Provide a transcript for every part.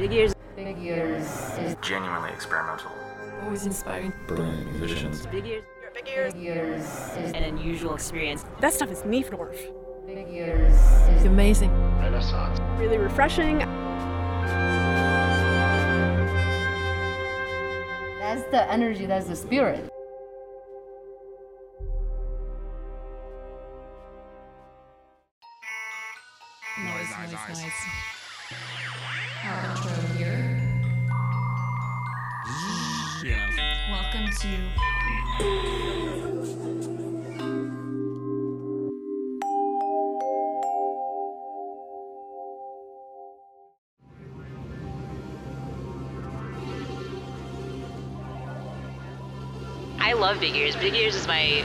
Big Ears. Big Ears is genuinely experimental. Always inspiring. Brilliant musicians. Big Ears. Big Ears. Big Ears is An unusual experience. That stuff is Niefnorf. Big Ears is Amazing. Renaissance. Really refreshing. That's the energy. That's the spirit. Nice, nice, nice. Our Welcome to I love Big Ears. Big Ears is my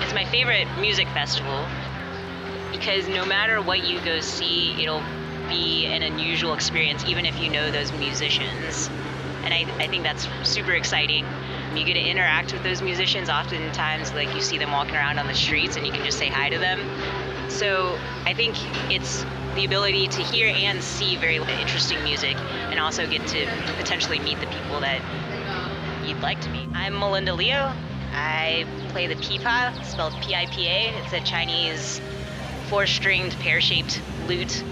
it's my favorite music festival because no matter what you go see, it'll be an unusual experience, even if you know those musicians. And I, I think that's super exciting. You get to interact with those musicians. Oftentimes, like you see them walking around on the streets, and you can just say hi to them. So I think it's the ability to hear and see very interesting music, and also get to potentially meet the people that you'd like to meet. I'm Melinda Leo. I play the pipa, spelled P-I-P-A. It's a Chinese four-stringed pear-shaped lute.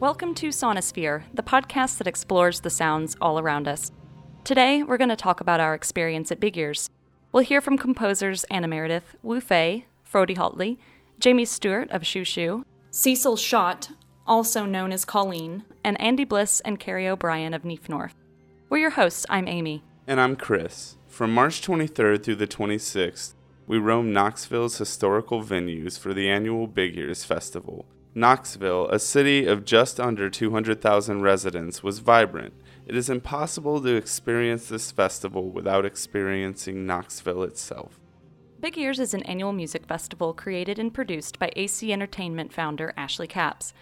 Welcome to Sonosphere, the podcast that explores the sounds all around us. Today, we're going to talk about our experience at Big Ears. We'll hear from composers Anna Meredith, Wu Fei, Frode Haltli, Jamie Stewart of Shoo, Cécile Schott, also known as Colleen, and Andy Bliss and Carrie O'Brien of Niefnorf. We're your hosts. I'm Amy. And I'm Chris. From March 23rd through the 26th, we roam Knoxville's historical venues for the annual Big Ears Festival. Knoxville, a city of just under 200,000 residents, was vibrant. It is impossible to experience this festival without experiencing Knoxville itself. Big Ears is an annual music festival created and produced by AC Entertainment founder Ashley Capps.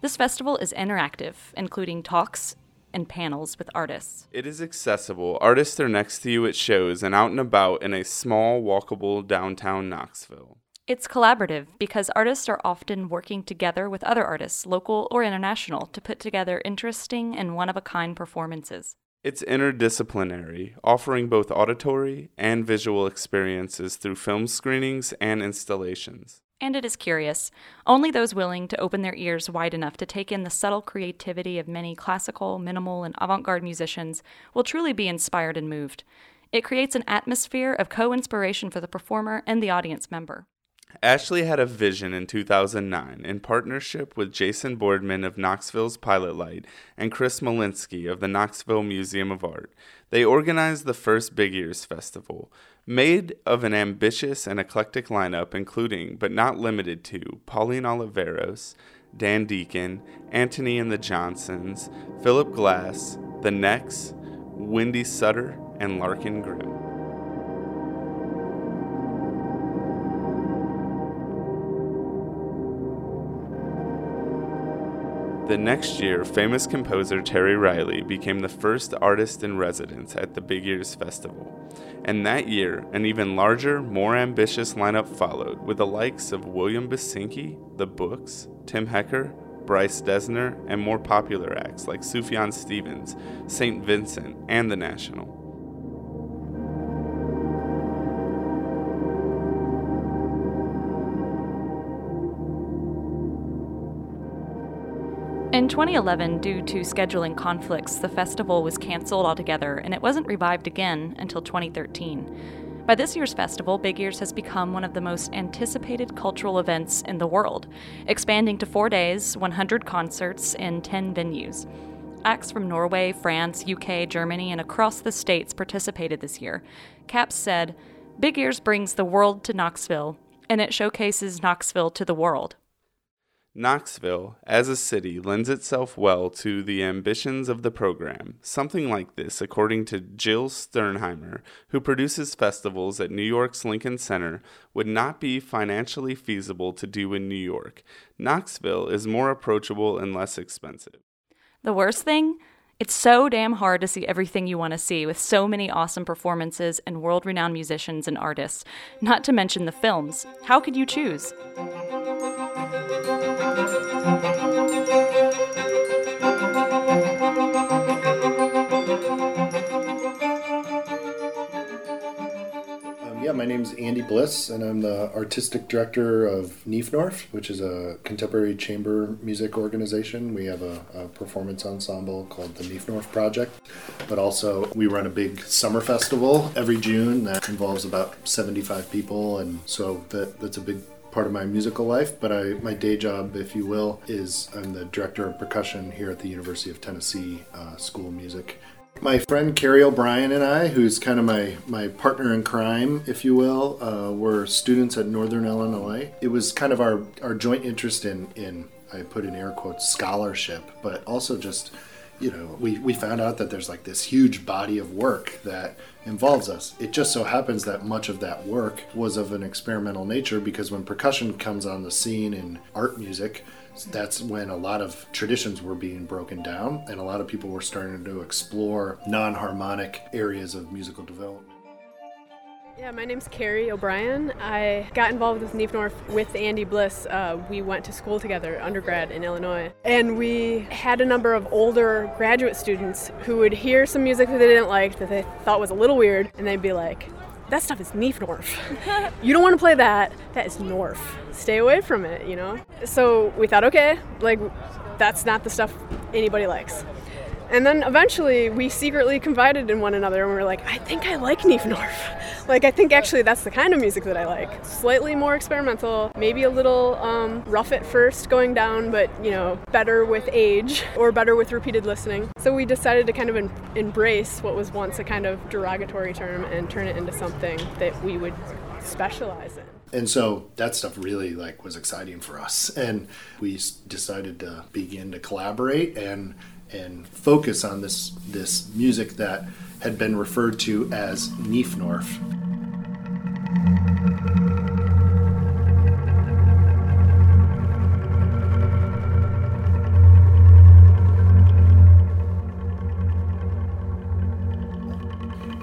This festival is interactive, including talks and panels with artists. It is accessible. Artists are next to you at shows and out and about in a small, walkable downtown Knoxville. It's collaborative because artists are often working together with other artists, local or international, to put together interesting and one of a kind performances. It's interdisciplinary, offering both auditory and visual experiences through film screenings and installations. And it is curious. Only those willing to open their ears wide enough to take in the subtle creativity of many classical, minimal, and avant garde musicians will truly be inspired and moved. It creates an atmosphere of co inspiration for the performer and the audience member. Ashley had a vision in 2009 in partnership with Jason Boardman of Knoxville's Pilot Light and Chris Malinsky of the Knoxville Museum of Art. They organized the first Big Ears Festival, made of an ambitious and eclectic lineup including, but not limited to, Pauline Oliveros, Dan Deacon, Antony and the Johnsons, Philip Glass, The Necks, Wendy Sutter, and Larkin Grimm. The next year, famous composer Terry Riley became the first artist in residence at the Big Ears Festival. And that year, an even larger, more ambitious lineup followed, with the likes of William Basinski, The Books, Tim Hecker, Bryce Dessner, and more popular acts like Sufjan Stevens, St. Vincent, and The National. In 2011, due to scheduling conflicts, the festival was canceled altogether and it wasn't revived again until 2013. By this year's festival, Big Ears has become one of the most anticipated cultural events in the world, expanding to four days, 100 concerts, in 10 venues. Acts from Norway, France, UK, Germany, and across the states participated this year. Capps said, Big Ears brings the world to Knoxville, and it showcases Knoxville to the world. Knoxville, as a city, lends itself well to the ambitions of the program. Something like this, according to Jill Sternheimer, who produces festivals at New York's Lincoln Center, would not be financially feasible to do in New York. Knoxville is more approachable and less expensive. The worst thing? It's so damn hard to see everything you want to see with so many awesome performances and world renowned musicians and artists, not to mention the films. How could you choose? Name's Andy Bliss, and I'm the artistic director of Niefnorf, which is a contemporary chamber music organization. We have a, a performance ensemble called the Niefnorf Project, but also we run a big summer festival every June that involves about 75 people, and so that, that's a big part of my musical life, but I my day job, if you will, is I'm the director of percussion here at the University of Tennessee uh, School of Music. My friend Carrie O'Brien and I, who's kind of my, my partner in crime, if you will, uh, were students at Northern Illinois. It was kind of our, our joint interest in, in, I put in air quotes, scholarship, but also just you know, we, we found out that there's like this huge body of work that involves us. It just so happens that much of that work was of an experimental nature because when percussion comes on the scene in art music, that's when a lot of traditions were being broken down and a lot of people were starting to explore non harmonic areas of musical development. Yeah, my name's Carrie O'Brien. I got involved with Niefnorf with Andy Bliss. Uh, we went to school together, undergrad in Illinois. And we had a number of older graduate students who would hear some music that they didn't like, that they thought was a little weird, and they'd be like, that stuff is Niefnorf. you don't want to play that. That is Norf. Stay away from it, you know? So we thought, okay, like, that's not the stuff anybody likes. And then eventually we secretly confided in one another and we were like, I think I like Niefnorf. like, I think actually that's the kind of music that I like. Slightly more experimental, maybe a little um, rough at first going down, but you know, better with age or better with repeated listening. So we decided to kind of em- embrace what was once a kind of derogatory term and turn it into something that we would specialize in and so that stuff really like was exciting for us and we decided to begin to collaborate and and focus on this this music that had been referred to as Niefnorf.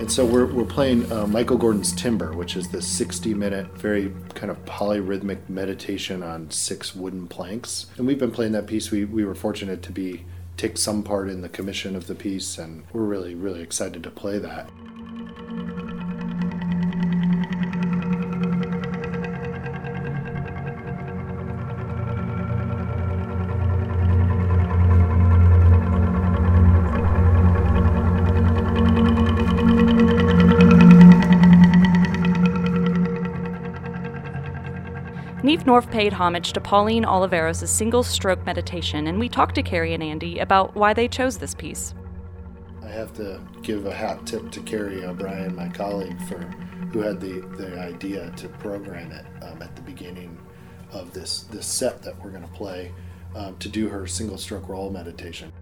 And so we're, we're playing uh, Michael Gordon's Timber, which is this 60 minute, very kind of polyrhythmic meditation on six wooden planks. And we've been playing that piece. We, we were fortunate to be take some part in the commission of the piece, and we're really, really excited to play that. Niefnorf paid homage to Pauline Oliveros' single stroke meditation, and we talked to Carrie and Andy about why they chose this piece. I have to give a hat tip to Carrie O'Brien, my colleague, for who had the, the idea to program it um, at the beginning of this, this set that we're going to play um, to do her single stroke roll meditation.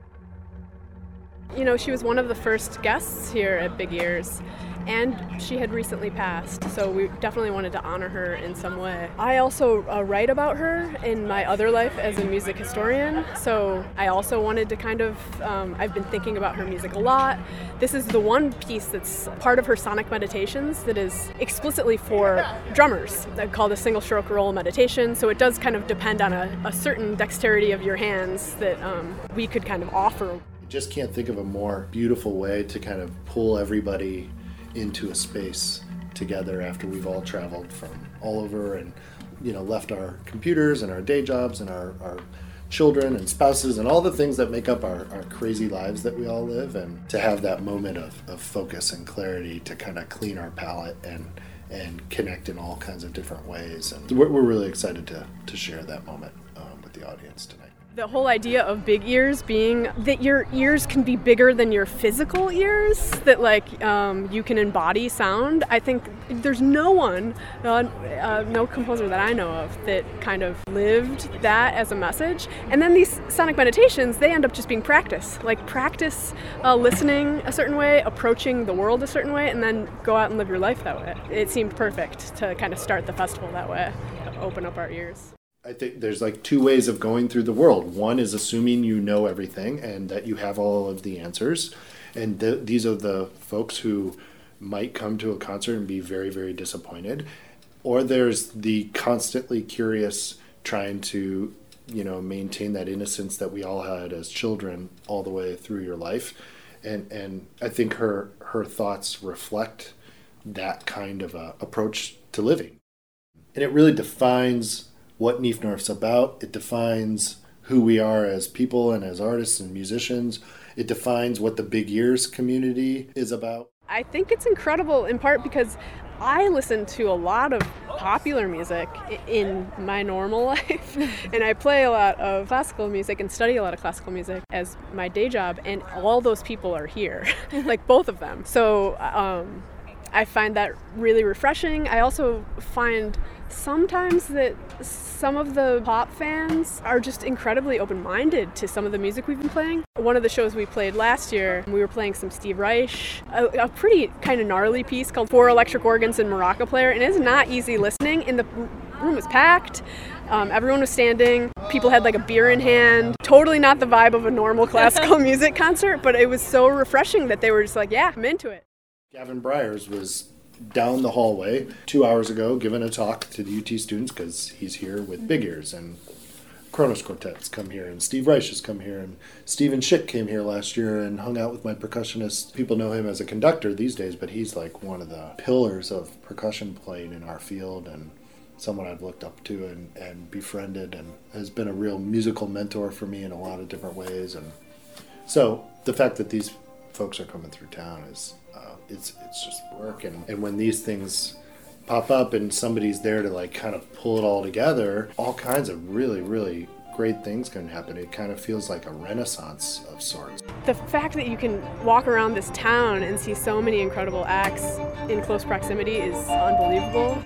You know, she was one of the first guests here at Big Ears, and she had recently passed, so we definitely wanted to honor her in some way. I also uh, write about her in my other life as a music historian, so I also wanted to kind of, um, I've been thinking about her music a lot. This is the one piece that's part of her sonic meditations that is explicitly for drummers, I call a single stroke roll meditation, so it does kind of depend on a, a certain dexterity of your hands that um, we could kind of offer. Just can't think of a more beautiful way to kind of pull everybody into a space together after we've all traveled from all over and you know left our computers and our day jobs and our, our children and spouses and all the things that make up our, our crazy lives that we all live and to have that moment of, of focus and clarity to kind of clean our palate and and connect in all kinds of different ways. And we're, we're really excited to, to share that moment um, with the audience tonight the whole idea of big ears being that your ears can be bigger than your physical ears that like um, you can embody sound. I think there's no one uh, uh, no composer that i know of that kind of lived that as a message. And then these sonic meditations they end up just being practice. Like practice uh, listening a certain way approaching the world a certain way and then go out and live your life that way. It seemed perfect to kind of start the festival that way open up our ears I think there's like two ways of going through the world. One is assuming you know everything and that you have all of the answers. And th- these are the folks who might come to a concert and be very, very disappointed. Or there's the constantly curious trying to, you know, maintain that innocence that we all had as children all the way through your life. And, and I think her, her thoughts reflect that kind of a approach to living. And it really defines what Niefnorf's about. It defines who we are as people and as artists and musicians. It defines what the Big Ears community is about. I think it's incredible in part because I listen to a lot of popular music in my normal life, and I play a lot of classical music and study a lot of classical music as my day job, and all those people are here, like both of them. So um, I find that really refreshing. I also find sometimes that some of the pop fans are just incredibly open minded to some of the music we've been playing. One of the shows we played last year, we were playing some Steve Reich, a, a pretty kind of gnarly piece called Four Electric Organs and Maraca Player, and it's not easy listening. And the room was packed. Um, everyone was standing. People had like a beer in hand. Totally not the vibe of a normal classical music concert, but it was so refreshing that they were just like, yeah, I'm into it. Gavin Bryars was down the hallway two hours ago giving a talk to the UT students because he's here with Big Ears and Kronos Quartet's come here and Steve Reich has come here and Steven Schick came here last year and hung out with my percussionist. People know him as a conductor these days, but he's like one of the pillars of percussion playing in our field and someone I've looked up to and, and befriended and has been a real musical mentor for me in a lot of different ways. And so the fact that these folks are coming through town is it's it's just work. And, and when these things pop up and somebody's there to like kind of pull it all together, all kinds of really really great things can happen. It kind of feels like a renaissance of sorts. The fact that you can walk around this town and see so many incredible acts in close proximity is unbelievable.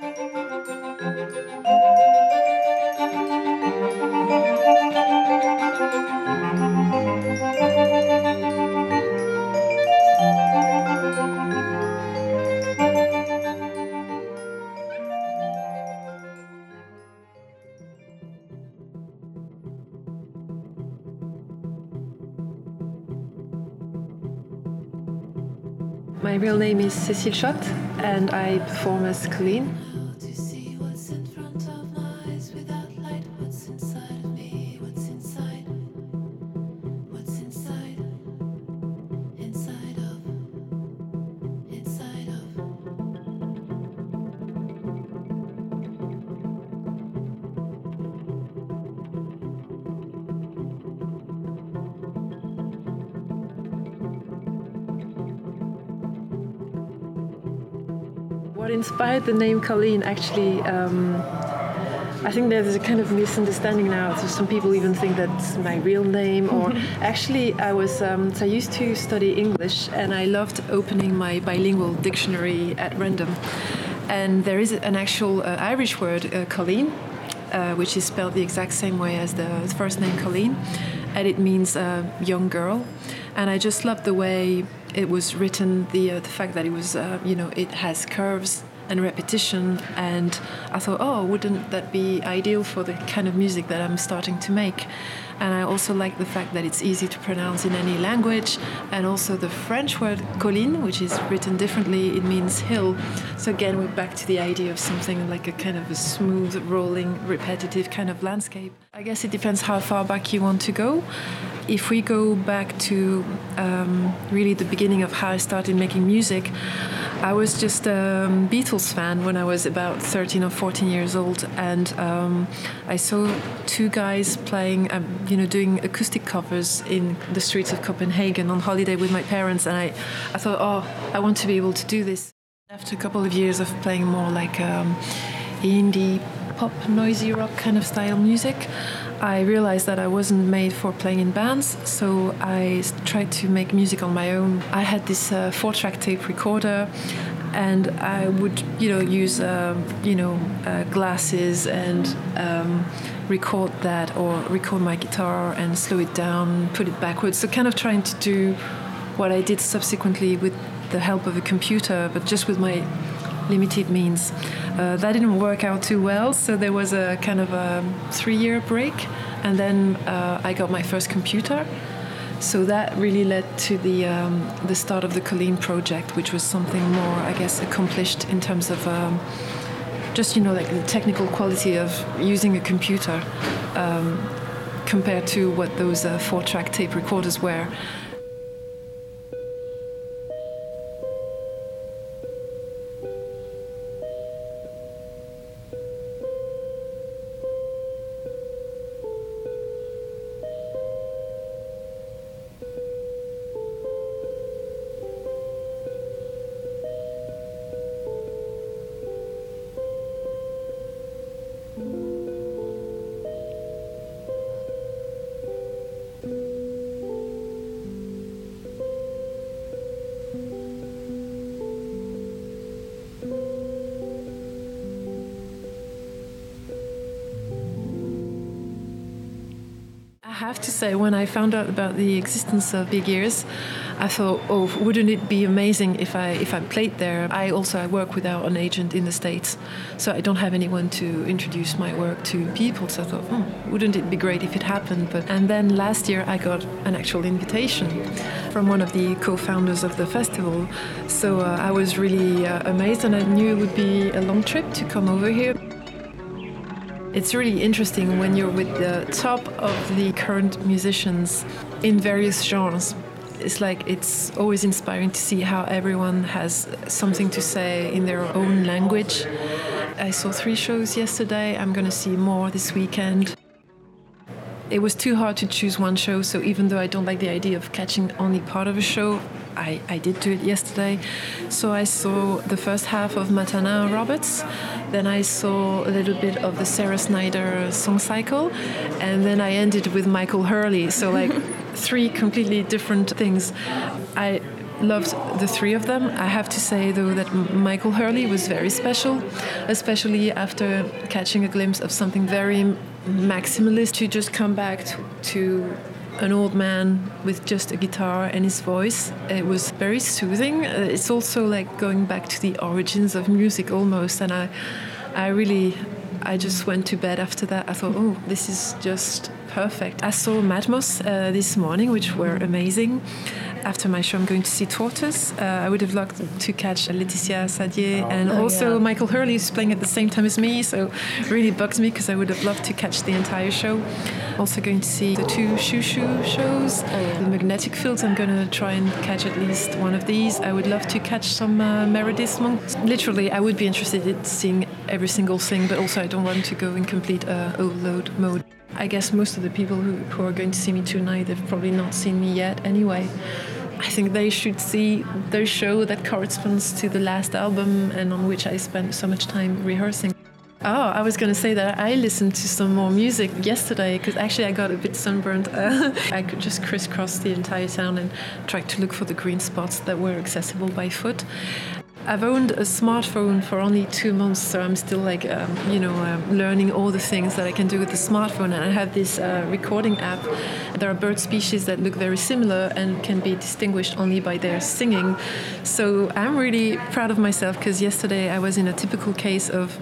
Is Cécile Schott and I perform as Colleen. What inspired the name Colleen actually, um, I think there's a kind of misunderstanding now. So some people even think that's my real name, or actually, I was, um, so I used to study English and I loved opening my bilingual dictionary at random. And there is an actual uh, Irish word, uh, Colleen, uh, which is spelled the exact same way as the first name Colleen, and it means uh, young girl. And I just loved the way it was written, the uh, the fact that it was, uh, you know, it has curves and repetition, and I thought, oh, wouldn't that be ideal for the kind of music that I'm starting to make? And I also like the fact that it's easy to pronounce in any language, and also the French word colline, which is written differently, it means hill. So again, we're back to the idea of something like a kind of a smooth, rolling, repetitive kind of landscape. I guess it depends how far back you want to go. If we go back to um, really the beginning of how I started making music, I was just a Beatles fan when I was about 13 or 14 years old, and um, I saw two guys playing, um, you know, doing acoustic covers in the streets of Copenhagen on holiday with my parents, and I, I thought, oh, I want to be able to do this. After a couple of years of playing more like um, indie pop, noisy rock kind of style music, I realized that I wasn't made for playing in bands, so I tried to make music on my own. I had this uh, four-track tape recorder, and I would, you know, use, um, you know, uh, glasses and um, record that, or record my guitar and slow it down, put it backwards. So kind of trying to do what I did subsequently with the help of a computer, but just with my limited means. Uh, that didn't work out too well, so there was a kind of a three year break, and then uh, I got my first computer. So that really led to the, um, the start of the Colleen project, which was something more, I guess, accomplished in terms of um, just, you know, like the technical quality of using a computer um, compared to what those uh, four track tape recorders were. Have to say, when I found out about the existence of Big Ears, I thought, oh, wouldn't it be amazing if I if I played there? I also I work without an agent in the states, so I don't have anyone to introduce my work to people. So I thought, hmm, wouldn't it be great if it happened? But and then last year I got an actual invitation from one of the co-founders of the festival. So uh, I was really uh, amazed, and I knew it would be a long trip to come over here. It's really interesting when you're with the top of the current musicians in various genres. It's like it's always inspiring to see how everyone has something to say in their own language. I saw three shows yesterday. I'm going to see more this weekend. It was too hard to choose one show, so even though I don't like the idea of catching only part of a show, I, I did do it yesterday. So I saw the first half of Matana Roberts, then I saw a little bit of the Sarah Snider song cycle, and then I ended with Michael Hurley. So, like, three completely different things. I loved the three of them. I have to say, though, that Michael Hurley was very special, especially after catching a glimpse of something very maximalist to just come back to, to an old man with just a guitar and his voice. It was very soothing. Uh, It's also like going back to the origins of music almost, and I, I really, I just went to bed after that. I thought, oh, this is just perfect. I saw Matmos uh, this morning, which were amazing. After my show, I'm going to see Tortoise. Uh, I would have loved to catch Laetitia Sadier and Oh, also yeah. Michael Hurley is playing at the same time as me, so it really bugs me because I would have loved to catch the entire show. Also going to see the two Xiu Xiu shows, the Magnetic Fields. I'm going to try and catch at least one of these. I would love to catch some uh, Meredith Monk. Literally, I would be interested in seeing every single thing, but also I don't want to go in complete uh, overload mode. I guess most of the people who, who are going to see me tonight, they've probably not seen me yet anyway. I think they should see the show that corresponds to the last album and on which I spent so much time rehearsing. Oh, I was going to say that I listened to some more music yesterday because actually I got a bit sunburned. I could just crisscross the entire town and try to look for the green spots that were accessible by foot. I've owned a smartphone for only two months, so I'm still like, um, you know, um, learning all the things that I can do with the smartphone. And I have this uh, recording app. There are bird species that look very similar and can be distinguished only by their singing. So I'm really proud of myself because yesterday I was in a typical case of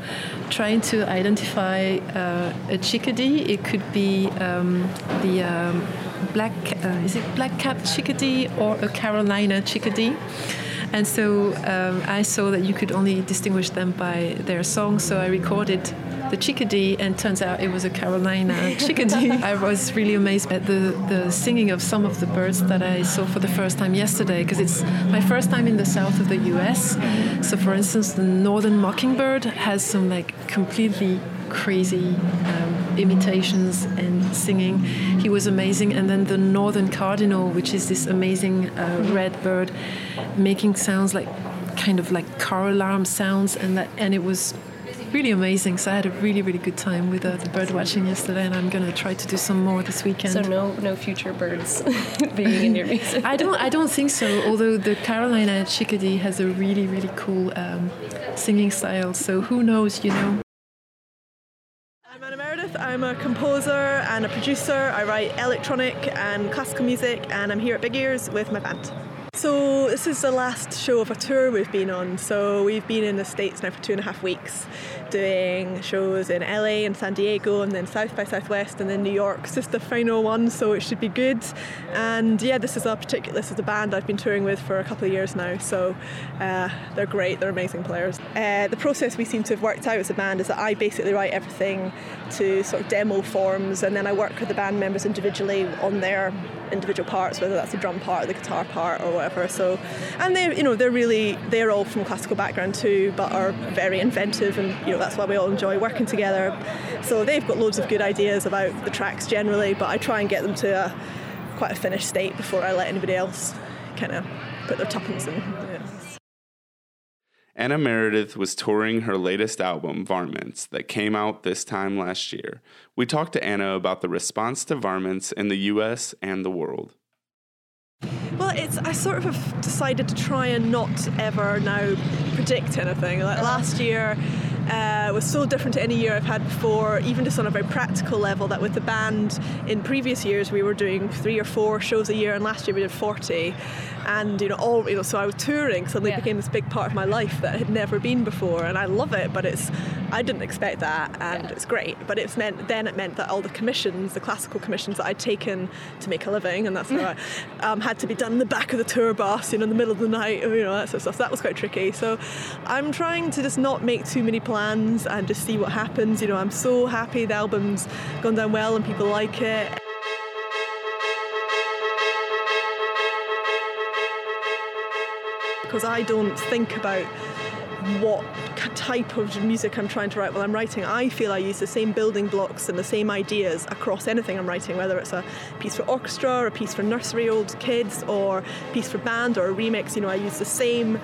trying to identify uh, a chickadee. It could be um, the um, black, uh, is it black-capped chickadee or a Carolina chickadee? And so um, I saw that you could only distinguish them by their song, so I recorded the chickadee, and turns out it was a Carolina chickadee. I was really amazed at the, the singing of some of the birds that I saw for the first time yesterday, because it's my first time in the south of the US. So, for instance, the northern mockingbird has some like completely crazy um, imitations and singing. He was amazing. And then the northern cardinal, which is this amazing uh, red bird, making sounds like kind of like car alarm sounds, and that and it was really amazing. So I had a really really good time with uh, the bird watching yesterday, and I'm gonna try to do some more this weekend. So no, no future birds being in your music. I don't. I don't think so. Although the Carolina chickadee has a really, really cool um, singing style. So who knows? You know. I'm a composer and a producer. I write electronic and classical music, and I'm here at Big Ears with my band. So, this is the last show of a tour we've been on. So, we've been in the States now for two and a half weeks, doing shows in LA and San Diego, and then South by Southwest, and then New York. This is the final one, so it should be good. And yeah, this is a particular, this is a band I've been touring with for a couple of years now, so uh, they're great, they're amazing players. Uh, the process we seem to have worked out as a band is that I basically write everything to sort of demo forms, and then I work with the band members individually on their individual parts, whether that's the drum part, or the guitar part, or whatever. So, and they, you know, they're really they're all from classical background too, but are very inventive, and you know that's why we all enjoy working together. So they've got loads of good ideas about the tracks generally, but I try and get them to a quite a finished state before I let anybody else kind of put their tuppence in. Yeah. Anna Meredith was touring her latest album, Varmints, that came out this time last year. We talked to Anna about the response to Varmints in the US and the world. Well, it's I sort of have decided to try and not ever now predict anything. Like last year, uh, was so different to any year I've had before, even just on a very practical level. That with the band in previous years we were doing three or four shows a year, and last year we did 40. And you know, all you know, so I was touring suddenly became this big part of my life that had never been before, and I love it. But it's I didn't expect that, and it's great. But it's meant then it meant that all the commissions, the classical commissions that I'd taken to make a living, and that's how I um, had to be done in the back of the tour bus, you know, in the middle of the night, you know, that sort of stuff. So that was quite tricky. So I'm trying to just not make too many plans and just see what happens. You know, I'm so happy the album's gone down well and people like it. Because I don't think about what type of music I'm trying to write while I'm writing. I feel I use the same building blocks and the same ideas across anything I'm writing, whether it's a piece for orchestra, or a piece for nursery old kids, or a piece for band, or a remix. You know, I use the same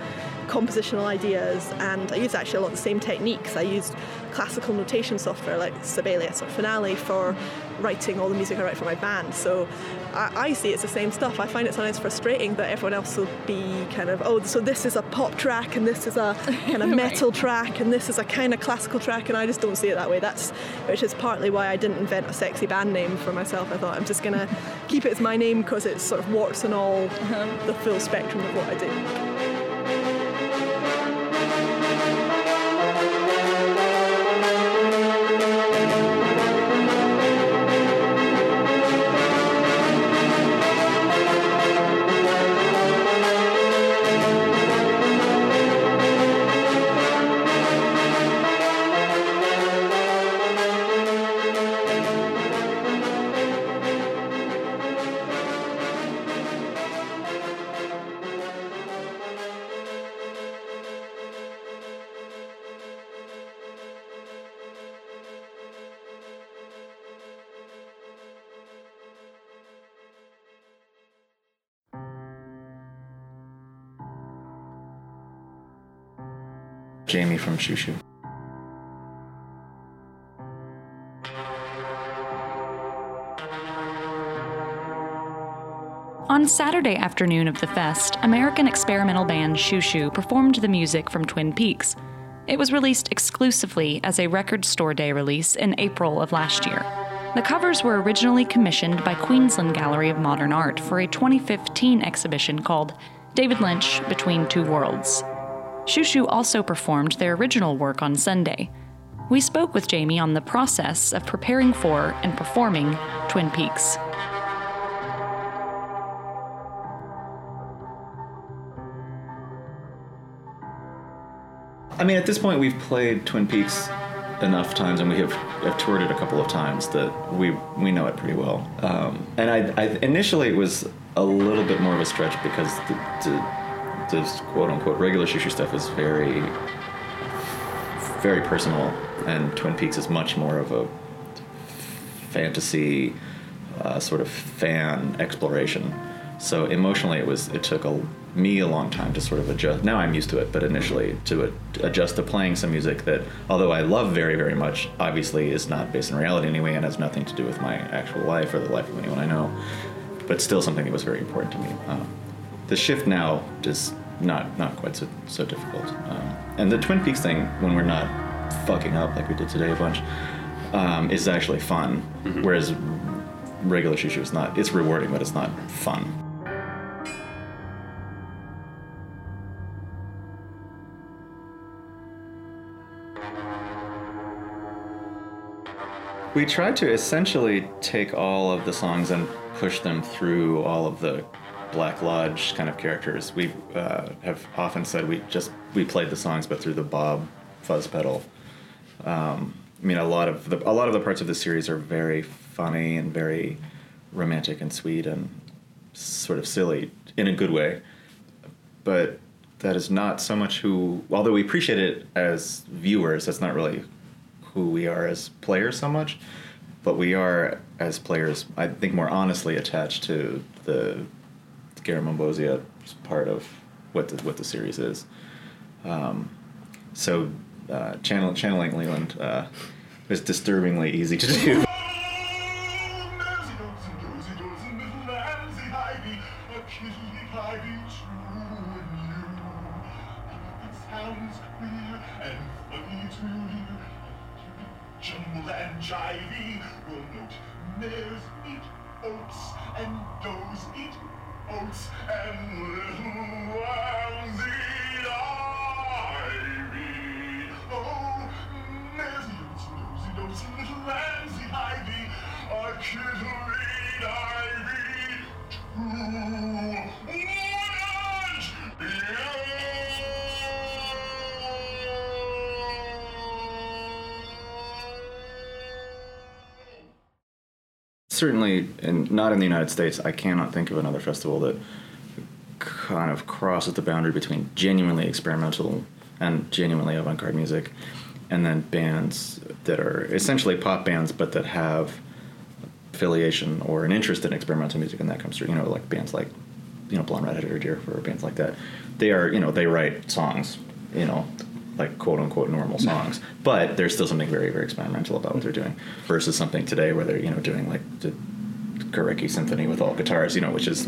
compositional ideas and I use actually a lot of the same techniques. I used classical notation software like Sibelius or Finale for writing all the music I write for my band. So I, I see it's the same stuff. I find it sometimes frustrating that everyone else will be kind of, oh, so this is a pop track and this is a kind of metal track and this is a kind of classical track and I just don't see it that way. That's which is partly why I didn't invent a sexy band name for myself. I thought I'm just gonna keep it as my name because it sort of warts and all uh-huh. the full spectrum of what I do. Jamie from Xiu Xiu. On Saturday afternoon of the fest, American experimental band Xiu Xiu performed the music from Twin Peaks. It was released exclusively as a record store day release in April of last year. The covers were originally commissioned by Queensland Gallery of Modern Art for a 2015 exhibition called David Lynch Between Two Worlds. Xiu Xiu also performed their original work on Sunday. We spoke with Jamie on the process of preparing for and performing Twin Peaks. I mean, at this point, we've played Twin Peaks enough times, and we have, have toured it a couple of times that we we know it pretty well. Um, and I, I initially it was a little bit more of a stretch because the, the, this quote unquote regular Xiu Xiu stuff is very very personal, and Twin Peaks is much more of a fantasy uh, sort of fan exploration. So emotionally, it was it took a, me a long time to sort of adjust. Now I'm used to it, but initially to, adjust to playing some music that, although I love very very much, obviously is not based in reality anyway, and has nothing to do with my actual life or the life of anyone I know. But still something that was very important to me. Um, the shift now is not not quite so so difficult. Um, and the Twin Peaks thing, when we're not fucking up like we did today a bunch, um, is actually fun. Whereas regular Xiu Xiu is not. It's rewarding, but it's not fun. We tried to essentially take all of the songs and push them through all of the Black Lodge kind of characters. We uh, have often said we just we played the songs, but through the Bob fuzz pedal. Um, I mean, a lot of the a lot of the parts of the series are very funny and very romantic and sweet and sort of silly in a good way. But that is not so much who. Although we appreciate it as viewers, that's not really who we are as players so much. But we are as players, I think, more honestly attached to the Garmonbozia part of what the, what the series is. Um, so uh, channel, channeling Leland uh, is disturbingly easy to do. and eat and Certainly, and not in the United States, I cannot think of another festival that kind of crosses the boundary between genuinely experimental and genuinely avant-garde music, and then bands that are essentially pop bands, but that have affiliation or an interest in experimental music, and that comes through. You know, like bands like you know Blonde Redhead or Deer or bands like that. They are you know they write songs, you know, like quote unquote normal songs, but there's still something very very experimental about what they're doing versus something today where they're you know doing like the Górecki Symphony with all guitars, you know, which is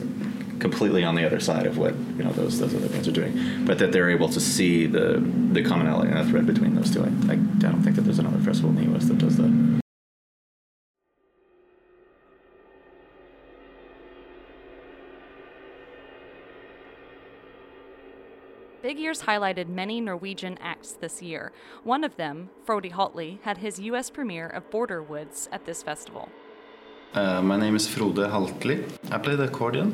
completely on the other side of what you know those those other bands are doing, but that they're able to see the the commonality and the thread between those two. I, I, I don't think that there's another festival in the U.S. that does that. Big Ears highlighted many Norwegian acts this year. One of them, Frode Haltli, had his U.S. premiere of Border Woods at this festival. Uh, my name is Frode Haltli. I play the accordion,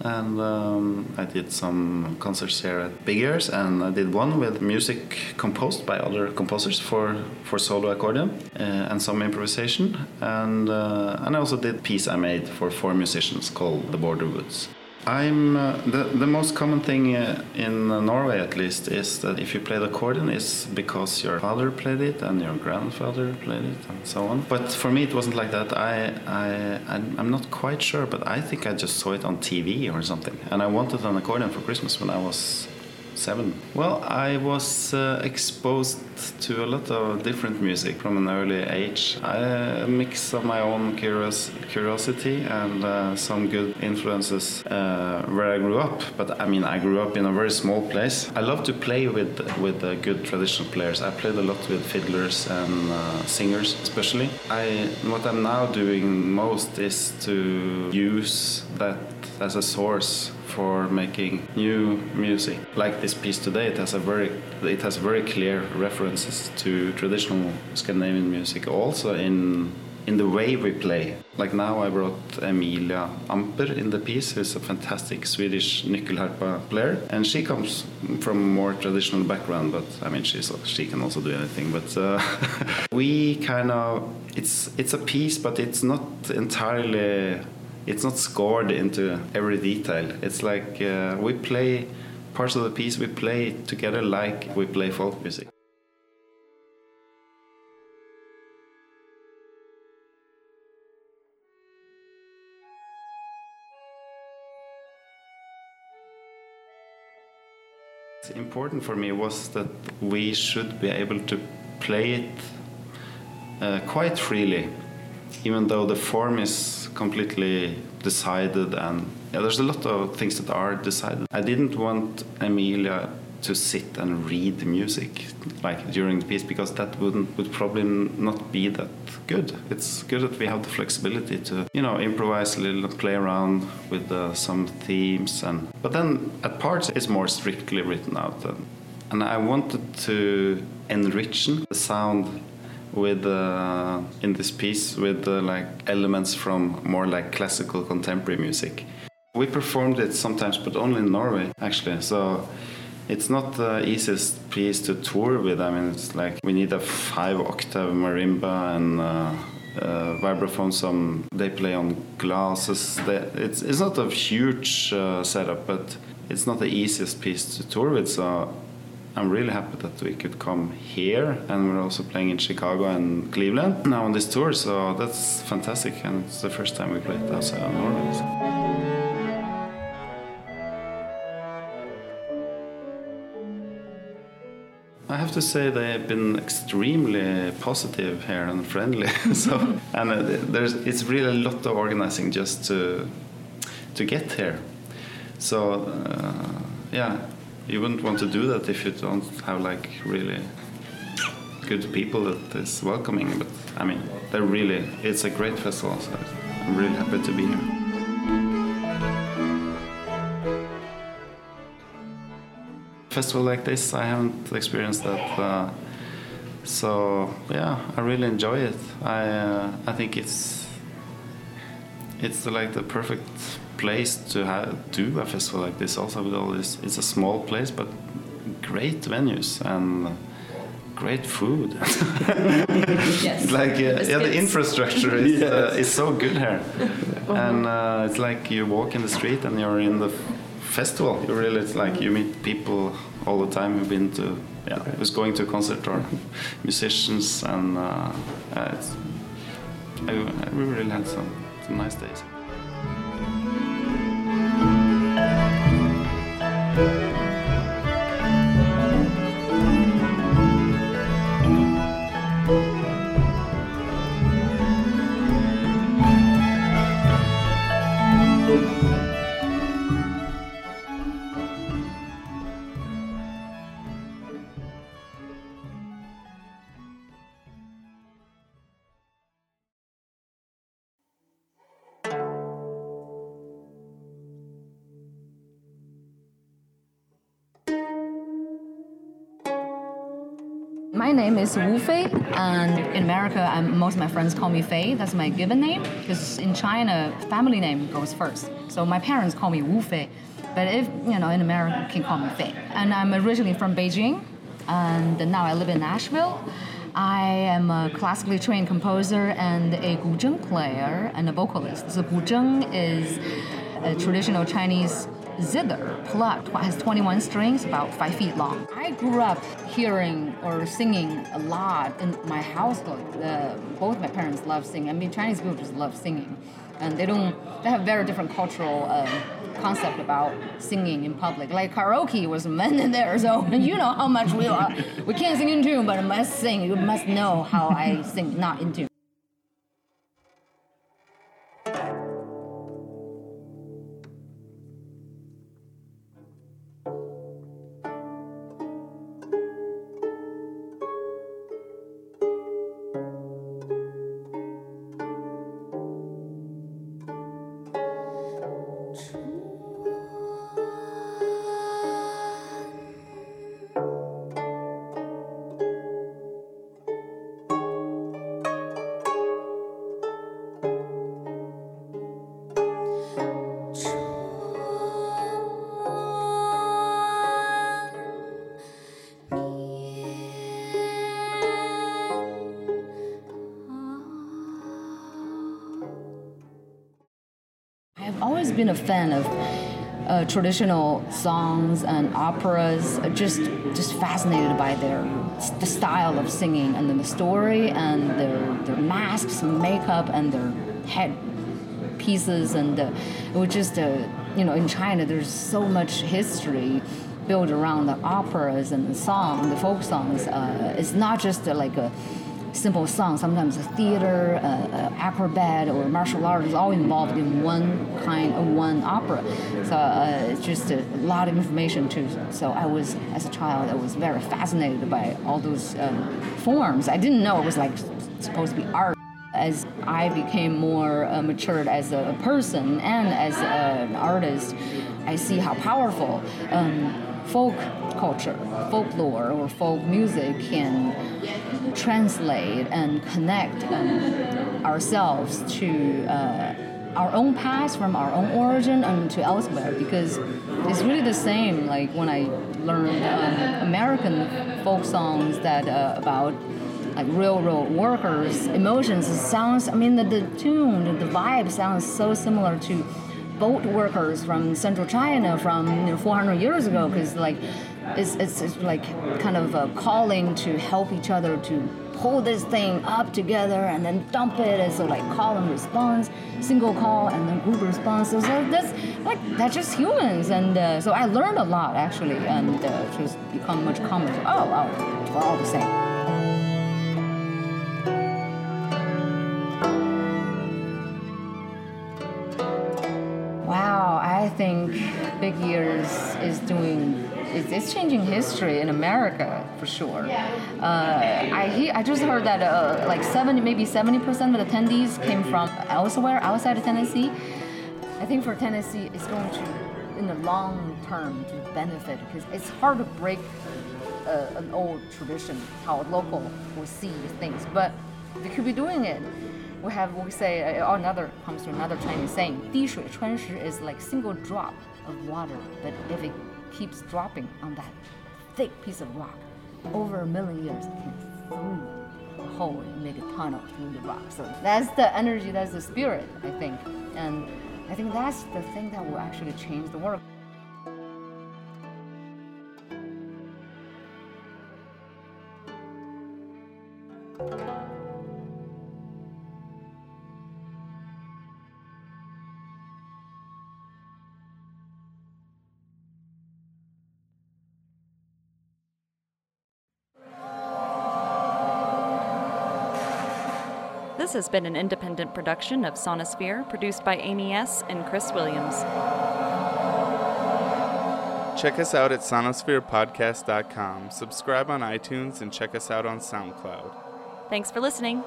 and um, I did some concerts here at Big Ears, and I did one with music composed by other composers for, for solo accordion uh, and some improvisation, and uh, and I also did a piece I made for four musicians called The Border Woods. I'm uh, the the most common thing uh, in Norway, at least, is that if you play the accordion, it's because your father played it and your grandfather played it and so on. But for me, it wasn't like that. I I I'm not quite sure, but I think I just saw it on TV or something, and I wanted an accordion for Christmas when I was seven. Well, I was uh, exposed to a lot of different music from an early age. I, a mix of my own curious, curiosity and uh, some good influences uh, where I grew up. But I mean, I grew up in a very small place. I love to play with with uh, good traditional players. I played a lot with fiddlers and uh, singers, especially. I what I'm now doing most is to use that as a source for making new music. Like this piece today, it has a very it has very clear references to traditional Scandinavian music, also in in the way we play. Like now, I brought Emilia Amper in the piece, who's a fantastic Swedish nyckelharpa player, and she comes from more traditional background. But I mean, she's she can also do anything. But uh, we kind of it's it's a piece, but it's not entirely it's not scored into every detail. It's like uh, we play parts of the piece, we play together like we play folk music. Important for me was that we should be able to play it uh, quite freely, even though the form is completely decided and yeah, there's a lot of things that are decided. I didn't want Emilia to sit and read music like during the piece because that wouldn't would probably not be that good. It's good that we have the flexibility to you know improvise a little, play around with uh, some themes and but then at parts it's more strictly written out and, and I wanted to enrich the sound with uh, in this piece with uh, like elements from more like classical contemporary music. We performed it sometimes, but only in Norway actually. So it's not the easiest piece to tour with. I mean, it's like we need a five octave marimba and. Uh, uh, vibraphone some they play on glasses they, it's, it's not a huge uh, setup but it's not the easiest piece to tour with so I'm really happy that we could come here, and we're also playing in Chicago and Cleveland now on this tour. So that's fantastic, and it's the first time we played outside of Norway. So. I have to say they have been extremely positive here and friendly. so and uh, there's it's really a lot of organizing just to to get here. So uh, yeah, you wouldn't want to do that if you don't have like really good people that is welcoming. But I mean, they're really it's a great festival. So I'm really happy to be here. Festival like this, I haven't experienced that. Uh, so yeah, I really enjoy it. I uh, I think it's it's like the perfect place to have, do a festival like this. Also with all this, it's a small place but great venues and great food. Yes. like uh, yeah, the infrastructure is uh, is so good here, and uh, it's like you walk in the street and you're in the festival. You really it's like you meet people all the time who've been to yeah who's going to a concert or musicians and uh, uh, it's, I, I we really had some, some nice days. Name is Wu Fei, and in America, I'm, most of my friends call me Fei. That's my given name because in China, family name goes first. So my parents call me Wu Fei, but if you know in America, can call me Fei. And I'm originally from Beijing, and now I live in Nashville. I am a classically trained composer and a guzheng player and a vocalist. So guzheng is a traditional Chinese zither, plucked, has 21 strings, about five feet long. I grew up hearing or singing a lot in my household. Uh, both my parents love singing. I mean, Chinese people just love singing, and they don't. They have very different cultural um, concept about singing in public. Like karaoke was invented there, so you know how much we are. We can't sing in tune, but I must sing. You must know how I sing not in tune. Been a fan of uh, traditional songs and operas. Just, just fascinated by their the style of singing and then the story and their their masks, and makeup, and their head pieces. And uh, it was just, uh, you know, in China, there's so much history built around the operas and the song, the folk songs. Uh, it's not just uh, like a simple song. Sometimes a theater, uh, uh, acrobat, or martial art is all involved in one kind of one opera. So uh, it's just a lot of information too. So I was, as a child, I was very fascinated by all those um, forms. I didn't know it was like supposed to be art. As I became more uh, matured as a person and as an artist, I see how powerful um, folk culture, folklore, or folk music can translate and connect um, ourselves to uh, our own past from our own origin and to elsewhere because it's really the same like when i learned um, american folk songs that uh, about like railroad workers emotions. It sounds i mean the, the tune the, the vibe sounds so similar to boat workers from central china from you know, 400 years ago because like it's, it's, it's like kind of a calling to help each other to pull this thing up together and then dump it. As a like call and response single call and then group response. So, so that's like that's just humans. And uh, so i learned a lot actually. And uh, just become much calmer. Oh wow. We're all the same. Wow, I think Big Ears is doing it's, it's changing history in America for sure. Uh, I he, I just heard that uh, like seventy maybe seventy percent of the attendees came from elsewhere outside of Tennessee. I think for Tennessee, it's going to in the long term to benefit because it's hard to break uh, an old tradition how a local will see things, but they could be doing it. We have we say uh, another comes to another Chinese saying, 滴水穿石 is like single drop of water, but if it keeps dropping on that thick piece of rock, over a million years, it can through a hole and make a tunnel through the rock. So that's the energy, that's the spirit, I think, and I think that's the thing that will actually change the world. Has been an independent production of Sonosphere, produced by Amy S. and Chris Williams. Check us out at sonospherepodcast.com, subscribe on iTunes, and check us out on SoundCloud. Thanks for listening.